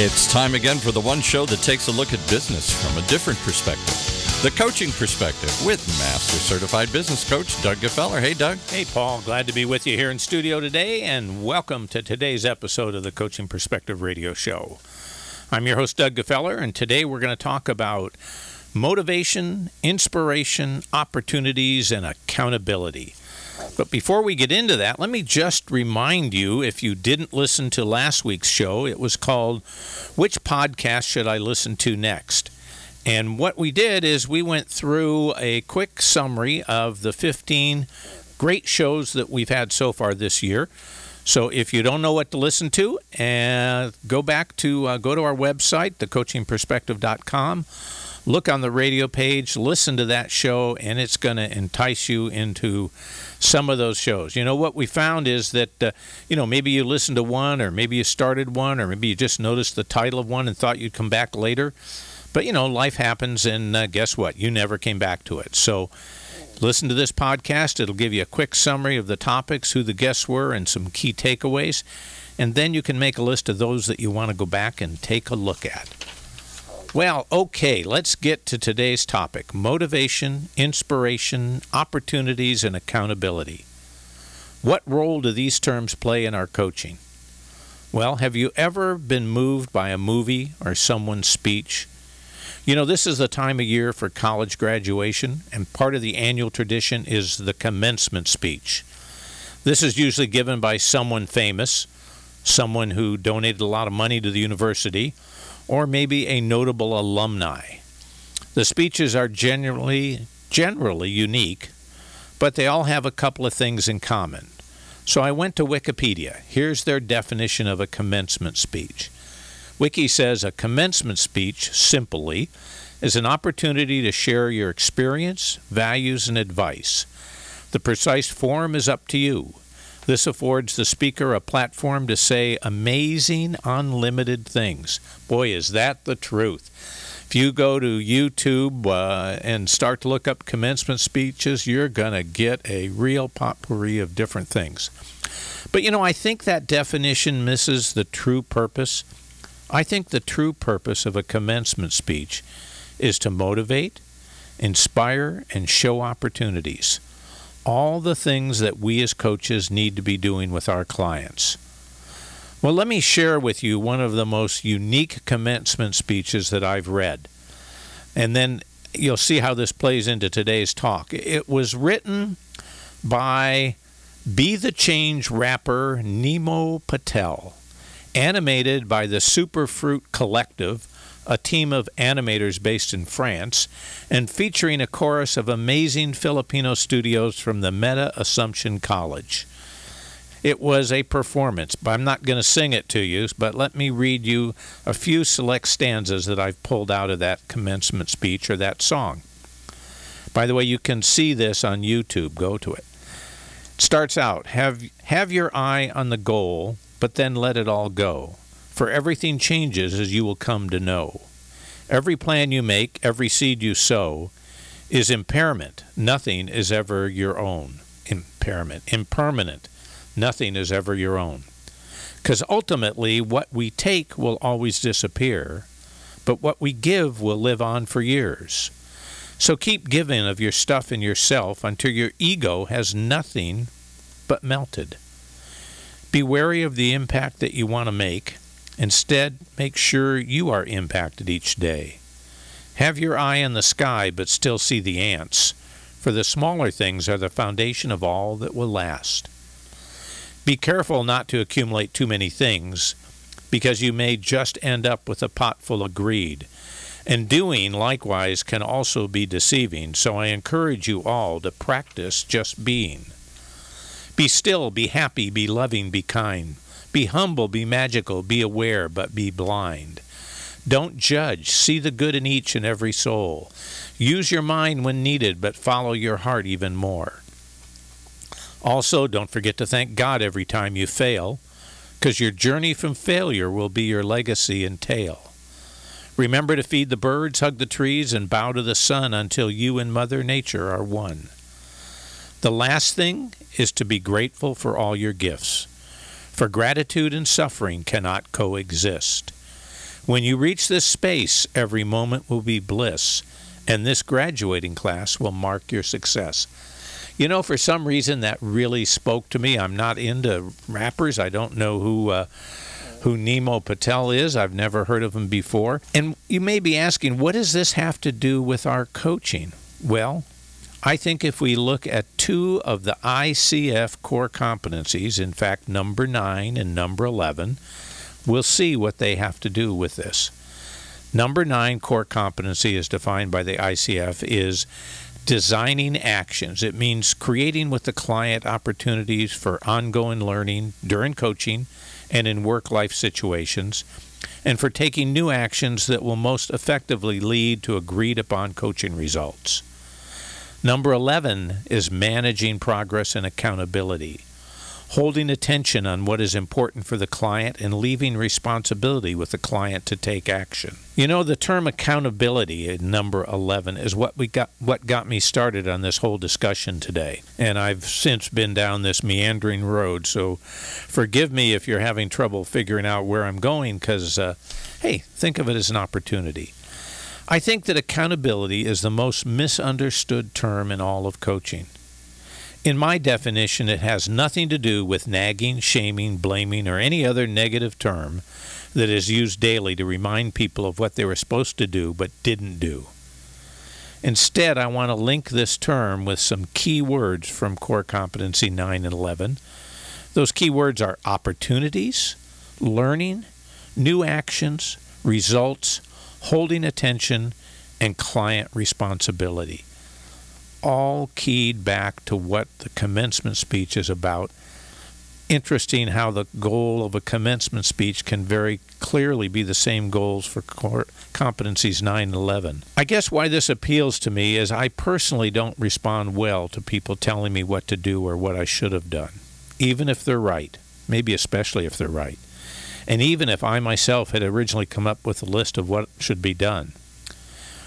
It's time again for the one show that takes a look at business from a different perspective. The coaching perspective with Master Certified Business Coach Doug Gfeller. Hey, Doug. Hey, Paul. Glad to be with you here in studio today, and welcome to today's episode of the Coaching Perspective Radio Show. I'm your host, Doug Gfeller, and today we're going to talk about motivation, inspiration, opportunities, and accountability. But before we get into that, let me just remind you if you didn't listen to last week's show, it was called Which Podcast Should I Listen to Next? And what we did is we went through a quick summary of the 15 great shows that we've had so far this year. So if you don't know what to listen to, uh, go back to uh, go to our website, thecoachingperspective.com look on the radio page, listen to that show, and it's going to entice you into some of those shows. You know, what we found is that, uh, you know, maybe you listened to one, or maybe you started one, or maybe you just noticed the title of one and thought you'd come back later. But, you know, life happens, and uh, guess what? You never came back to it. So, listen to this podcast. It'll give you a quick summary of the topics, who the guests were, and some key takeaways. And then you can make a list of those that you want to go back and take a look at. Well, okay, let's get to today's topic motivation, inspiration, opportunities, and accountability. What role do these terms play in our coaching? Well, have you ever been moved by a movie or someone's speech? You know, this is the time of year for college graduation, and part of the annual tradition is the commencement speech. This is usually given by someone famous, someone who donated a lot of money to the university, or maybe a notable alumni. The speeches are generally generally unique, but they all have a couple of things in common. So I went to Wikipedia. Here's their definition of a commencement speech. Wiki says a commencement speech, simply, is an opportunity to share your experience, values, and advice. The precise form is up to you. This affords the speaker a platform to say amazing, unlimited things. Boy, is that the truth. If you go to YouTube uh, and start to look up commencement speeches, you're going to get a real potpourri of different things. But you know, I think that definition misses the true purpose. I think the true purpose of a commencement speech is to motivate, inspire, and show opportunities all the things that we as coaches need to be doing with our clients. Well, let me share with you one of the most unique commencement speeches that I've read. And then you'll see how this plays into today's talk. It was written by Be the Change rapper Nimo Patel, animated by the Superfruit Collective a team of animators based in France, and featuring a chorus of amazing Filipino studios from the Meta Assumption College. It was a performance, but I'm not going to sing it to you, but let me read you a few select stanzas that I've pulled out of that commencement speech or that song. By the way, you can see this on YouTube. Go to it. It starts out have, have your eye on the goal, but then let it all go for everything changes as you will come to know. Every plan you make, every seed you sow, is impairment. Nothing is ever your own. Impairment. Impermanent. Nothing is ever your own. Because ultimately, what we take will always disappear, but what we give will live on for years. So keep giving of your stuff and yourself until your ego has nothing but melted. Be wary of the impact that you want to make Instead, make sure you are impacted each day. Have your eye on the sky, but still see the ants, for the smaller things are the foundation of all that will last. Be careful not to accumulate too many things, because you may just end up with a pot full of greed. And doing likewise can also be deceiving, so I encourage you all to practice just being. Be still, be happy, be loving, be kind. Be humble, be magical, be aware, but be blind. Don't judge. See the good in each and every soul. Use your mind when needed, but follow your heart even more. Also, don't forget to thank God every time you fail, because your journey from failure will be your legacy and tale. Remember to feed the birds, hug the trees, and bow to the sun until you and Mother Nature are one. The last thing is to be grateful for all your gifts for gratitude and suffering cannot coexist. When you reach this space, every moment will be bliss, and this graduating class will mark your success. You know, for some reason that really spoke to me. I'm not into rappers. I don't know who uh, who Nimo Patel is. I've never heard of him before. And you may be asking, what does this have to do with our coaching? Well, I think if we look at two of the ICF core competencies, in fact, number nine and number 11, we'll see what they have to do with this. Number nine core competency, as defined by the ICF, is designing actions. It means creating with the client opportunities for ongoing learning during coaching and in work life situations, and for taking new actions that will most effectively lead to agreed upon coaching results. Number 11 is managing progress and accountability holding attention on what is important for the client and leaving responsibility with the client to take action. You know, the term accountability in number 11 is what we got what got me started on this whole discussion today. And I've since been down this meandering road, so forgive me if you're having trouble figuring out where I'm going cuz uh, hey, think of it as an opportunity. I think that accountability is the most misunderstood term in all of coaching. In my definition, it has nothing to do with nagging, shaming, blaming, or any other negative term that is used daily to remind people of what they were supposed to do but didn't do. Instead, I want to link this term with some key words from Core Competency 9 and 11. Those key words are opportunities, learning, new actions, results, holding attention, and client responsibility all keyed back to what the commencement speech is about. Interesting how the goal of a commencement speech can very clearly be the same goals for competencies 9 and 11. I guess why this appeals to me is I personally don't respond well to people telling me what to do or what I should have done, even if they're right, maybe especially if they're right, and even if I myself had originally come up with a list of what should be done.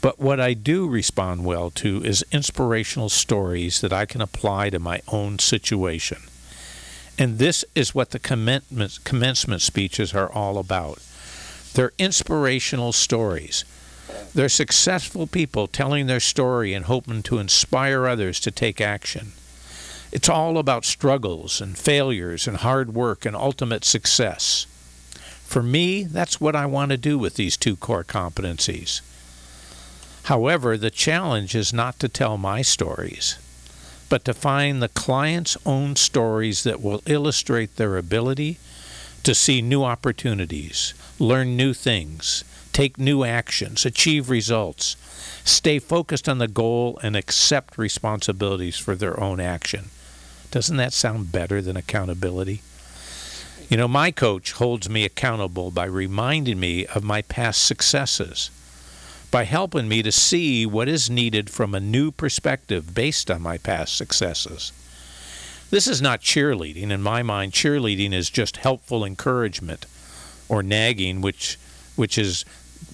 But what I do respond well to is inspirational stories that I can apply to my own situation. And this is what the commencement commencement speeches are all about. They're inspirational stories. They're successful people telling their story and hoping to inspire others to take action. It's all about struggles and failures and hard work and ultimate success. For me, that's what I want to do with these two core competencies. However, the challenge is not to tell my stories, but to find the client's own stories that will illustrate their ability to see new opportunities, learn new things, take new actions, achieve results, stay focused on the goal, and accept responsibilities for their own action. Doesn't that sound better than accountability? You know, my coach holds me accountable by reminding me of my past successes by helping me to see what is needed from a new perspective based on my past successes. This is not cheerleading. In my mind, cheerleading is just helpful encouragement or nagging, which, which is,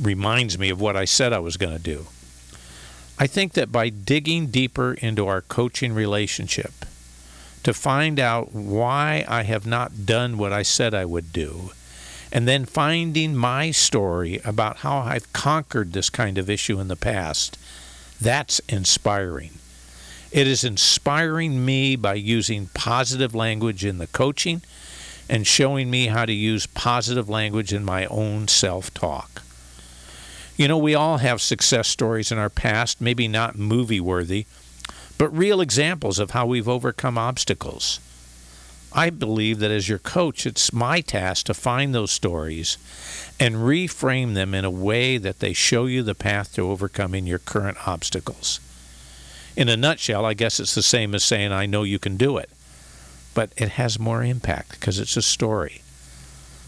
reminds me of what I said I was going to do. I think that by digging deeper into our coaching relationship, to find out why I have not done what I said I would do, and then finding my story about how I've conquered this kind of issue in the past. That's inspiring. It is inspiring me by using positive language in the coaching and showing me how to use positive language in my own self talk. You know, we all have success stories in our past, maybe not movie worthy, but real examples of how we've overcome obstacles. I believe that as your coach, it's my task to find those stories and reframe them in a way that they show you the path to overcoming your current obstacles. In a nutshell, I guess it's the same as saying, I know you can do it, but it has more impact because it's a story.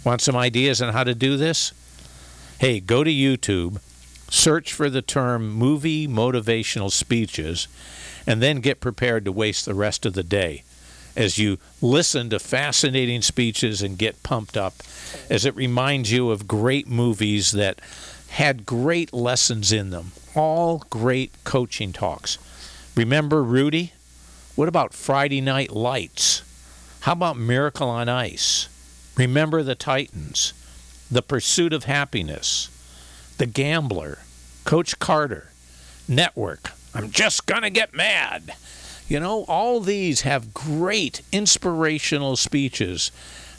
Want some ideas on how to do this? Hey, go to YouTube, search for the term movie motivational speeches, and then get prepared to waste the rest of the day as you listen to fascinating speeches and get pumped up, as it reminds you of great movies that had great lessons in them, all great coaching talks. Remember Rudy? What about Friday Night Lights? How about Miracle on Ice? Remember the Titans? The Pursuit of Happiness, The Gambler, Coach Carter, Network, I'm Just Gonna Get Mad. You know, all these have great inspirational speeches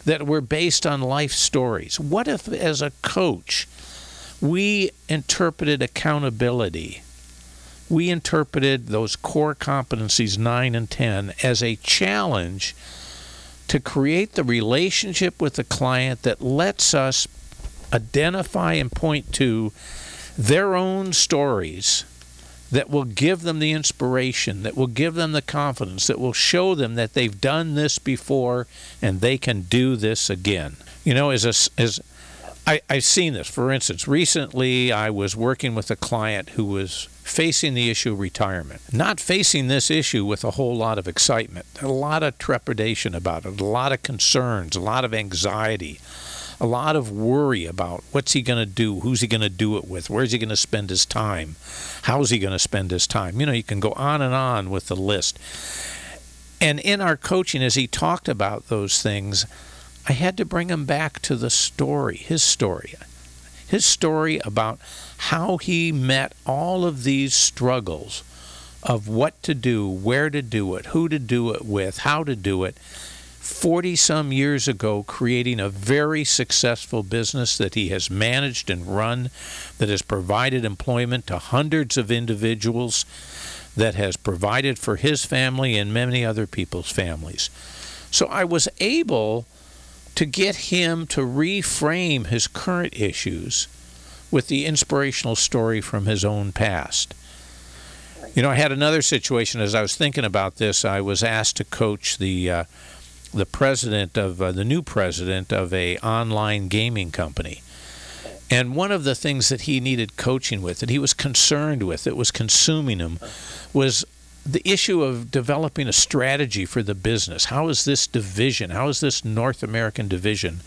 that were based on life stories. What if, as a coach, we interpreted accountability? We interpreted those core competencies 9 and 10 as a challenge to create the relationship with the client that lets us identify and point to their own stories that will give them the inspiration, that will give them the confidence, that will show them that they've done this before and they can do this again. You know, as a, as I, I've seen this. For instance, recently I was working with a client who was facing the issue of retirement. Not facing this issue with a whole lot of excitement, a lot of trepidation about it, a lot of concerns, a lot of anxiety, a lot of worry about what's he going to do, who's he going to do it with, where's he going to spend his time, how's he going to spend his time. You know, you can go on and on with the list. And in our coaching, as he talked about those things, I had to bring him back to the story, his story. His story about how he met all of these struggles of what to do, where to do it, who to do it with, how to do it, 40 some years ago creating a very successful business that he has managed and run, that has provided employment to hundreds of individuals, that has provided for his family and many other people's families. So I was able to get him to reframe his current issues with the inspirational story from his own past. You know, I had another situation as I was thinking about this. I was asked to coach the uh, the president of uh, the new president of a online gaming company. And one of the things that he needed coaching with, that he was concerned with, that was consuming him, was the issue of developing a strategy for the business. How is this division, how is this North American division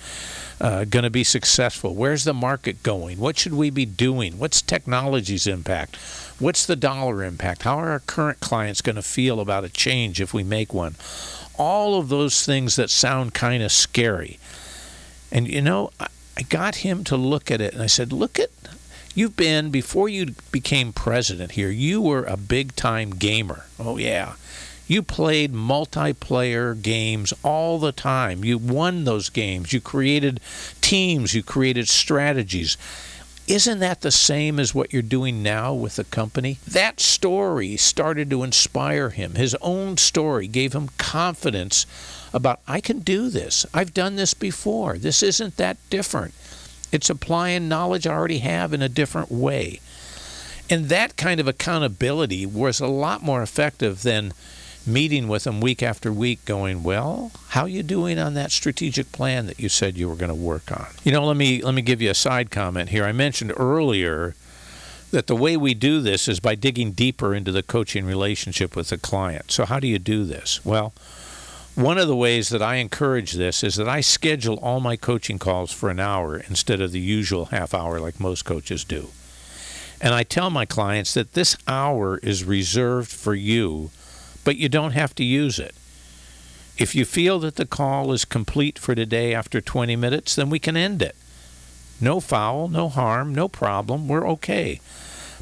uh, going to be successful? Where's the market going? What should we be doing? What's technology's impact? What's the dollar impact? How are our current clients going to feel about a change if we make one? all of those things that sound kind of scary. And you know, I got him to look at it and I said, Look at, you've been, before you became president here, you were a big time gamer. Oh, yeah. You played multiplayer games all the time. You won those games. You created teams. You created strategies. Isn't that the same as what you're doing now with the company? That story started to inspire him. His own story gave him confidence about, I can do this. I've done this before. This isn't that different. It's applying knowledge I already have in a different way. And that kind of accountability was a lot more effective than meeting with them week after week going well how are you doing on that strategic plan that you said you were going to work on? You know let me let me give you a side comment here. I mentioned earlier that the way we do this is by digging deeper into the coaching relationship with the client. So how do you do this? Well one of the ways that I encourage this is that I schedule all my coaching calls for an hour instead of the usual half hour like most coaches do. And I tell my clients that this hour is reserved for you but you don't have to use it. If you feel that the call is complete for today after 20 minutes, then we can end it. No foul, no harm, no problem. We're okay.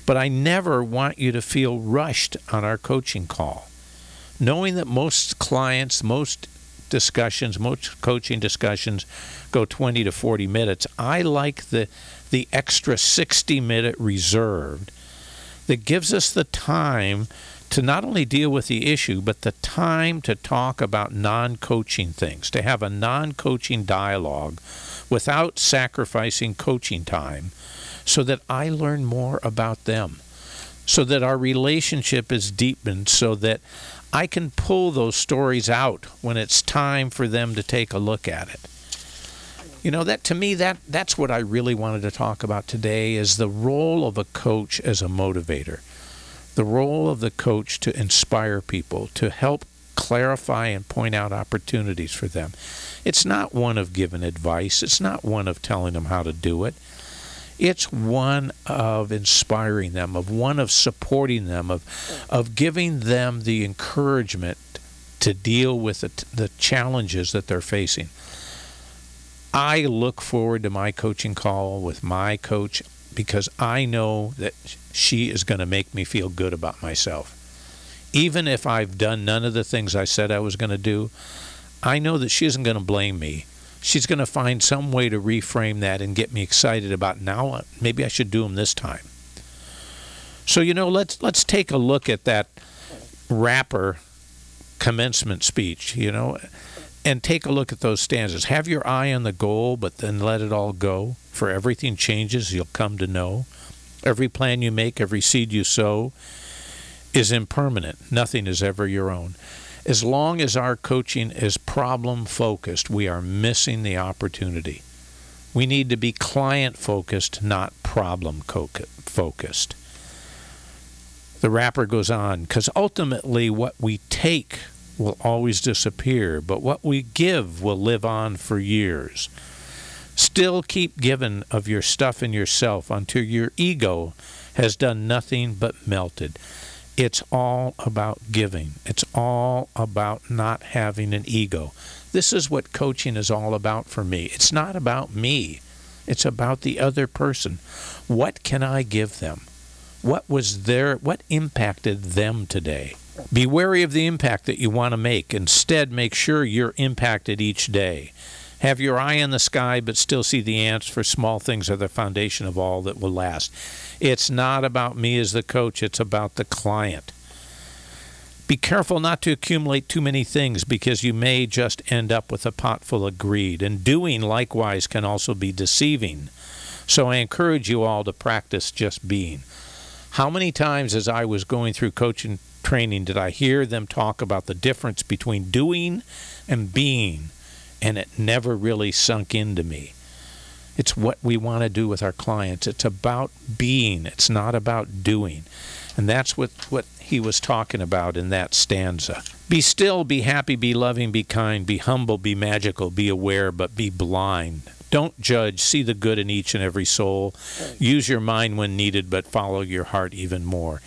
But I never want you to feel rushed on our coaching call. Knowing that most clients, most discussions, most coaching discussions go 20 to 40 minutes, I like the the extra 60 minute reserved that gives us the time to not only deal with the issue, but the time to talk about non coaching things, to have a non coaching dialogue without sacrificing coaching time so that I learn more about them, so that our relationship is deepened, so that I can pull those stories out when it's time for them to take a look at it. You know that to me that that's what I really wanted to talk about today is the role of a coach as a motivator the role of the coach to inspire people, to help clarify and point out opportunities for them. It's not one of giving advice, it's not one of telling them how to do it. It's one of inspiring them, of one of supporting them, of, of giving them the encouragement to deal with the, the challenges that they're facing. I look forward to my coaching call with my coach because I know that she is going to make me feel good about myself. Even if I've done none of the things I said I was going to do, I know that she isn't going to blame me. She's going to find some way to reframe that and get me excited about now uh, maybe I should do them this time. So you know, let's let's take a look at that rapper commencement speech, you know, and take a look at those stanzas. Have your eye on the goal, but then let it all go. For everything changes, you'll come to know. Every plan you make, every seed you sow is impermanent. Nothing is ever your own. As long as our coaching is problem focused, we are missing the opportunity. We need to be client focused, not problem focused. The rapper goes on, because ultimately what we take will always disappear, but what we give will live on for years. Still keep giving of your stuff and yourself until your ego has done nothing but melted. It's all about giving. It's all about not having an ego. This is what coaching is all about for me. It's not about me. It's about the other person. What can I give them? What was their what impacted them today? Be wary of the impact that you want to make. Instead, make sure you're impacted each day. Have your eye on the sky, but still see the ants, for small things are the foundation of all that will last. It's not about me as the coach, it's about the client. Be careful not to accumulate too many things because you may just end up with a pot full of greed. And doing likewise can also be deceiving. So I encourage you all to practice just being. How many times as I was going through coaching training did I hear them talk about the difference between doing and being? And it never really sunk into me. It's what we want to do with our clients. It's about being, it's not about doing. And that's what, what he was talking about in that stanza. Be still, be happy, be loving, be kind, be humble, be magical, be aware, but be blind. Don't judge. See the good in each and every soul. Use your mind when needed, but follow your heart even more.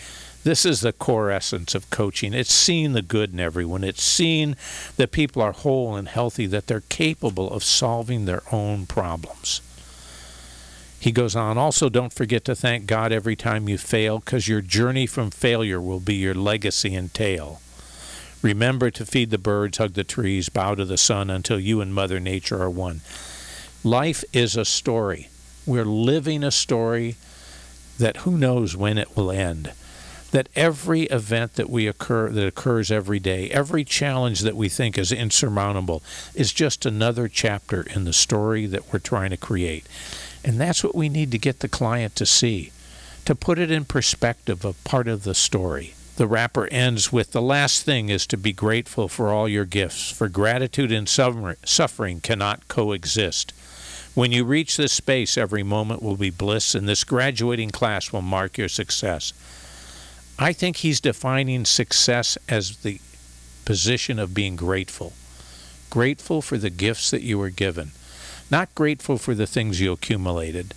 This is the core essence of coaching. It's seeing the good in everyone. It's seeing that people are whole and healthy, that they're capable of solving their own problems. He goes on, also, don't forget to thank God every time you fail, because your journey from failure will be your legacy and tale. Remember to feed the birds, hug the trees, bow to the sun until you and Mother Nature are one. Life is a story. We're living a story that who knows when it will end. That every event that we occur that occurs every day, every challenge that we think is insurmountable, is just another chapter in the story that we're trying to create. And that's what we need to get the client to see, to put it in perspective of part of the story. The rapper ends with the last thing is to be grateful for all your gifts, for gratitude and suffering cannot coexist. When you reach this space, every moment will be bliss, and this graduating class will mark your success. I think he's defining success as the position of being grateful. Grateful for the gifts that you were given. Not grateful for the things you accumulated.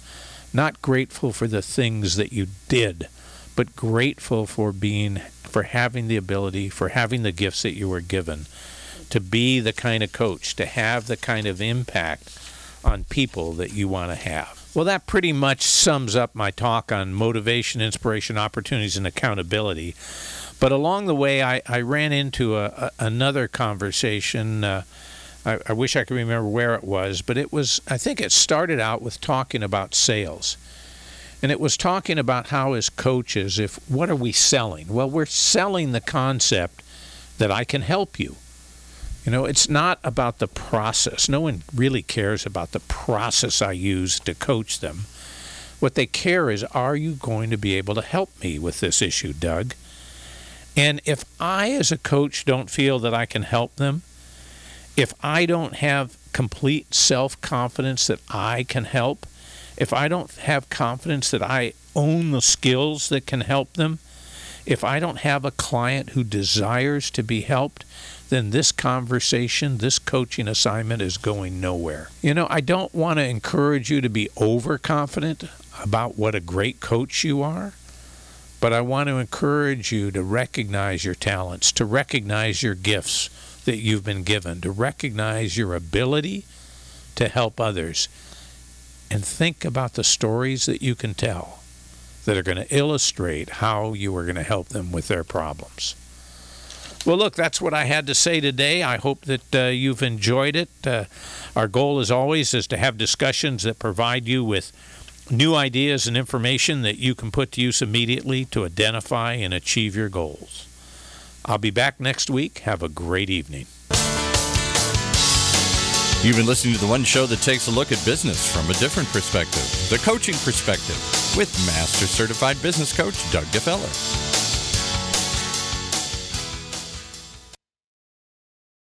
Not grateful for the things that you did, but grateful for being for having the ability, for having the gifts that you were given, to be the kind of coach, to have the kind of impact on people that you want to have. Well, that pretty much sums up my talk on motivation, inspiration, opportunities, and accountability. But along the way, I, I ran into a, a, another conversation. Uh, I, I wish I could remember where it was, but it was, I think it started out with talking about sales. And it was talking about how, as coaches, if what are we selling? Well, we're selling the concept that I can help you. You know, it's not about the process. No one really cares about the process I use to coach them. What they care is, are you going to be able to help me with this issue, Doug? And if I, as a coach, don't feel that I can help them, if I don't have complete self confidence that I can help, if I don't have confidence that I own the skills that can help them, if I don't have a client who desires to be helped, then this conversation, this coaching assignment is going nowhere. You know, I don't want to encourage you to be overconfident about what a great coach you are, but I want to encourage you to recognize your talents, to recognize your gifts that you've been given, to recognize your ability to help others. And think about the stories that you can tell that are going to illustrate how you are going to help them with their problems. Well, look, that's what I had to say today. I hope that uh, you've enjoyed it. Uh, our goal, as always, is to have discussions that provide you with new ideas and information that you can put to use immediately to identify and achieve your goals. I'll be back next week. Have a great evening. You've been listening to the one show that takes a look at business from a different perspective, the coaching perspective, with Master Certified Business Coach Doug Gfeller.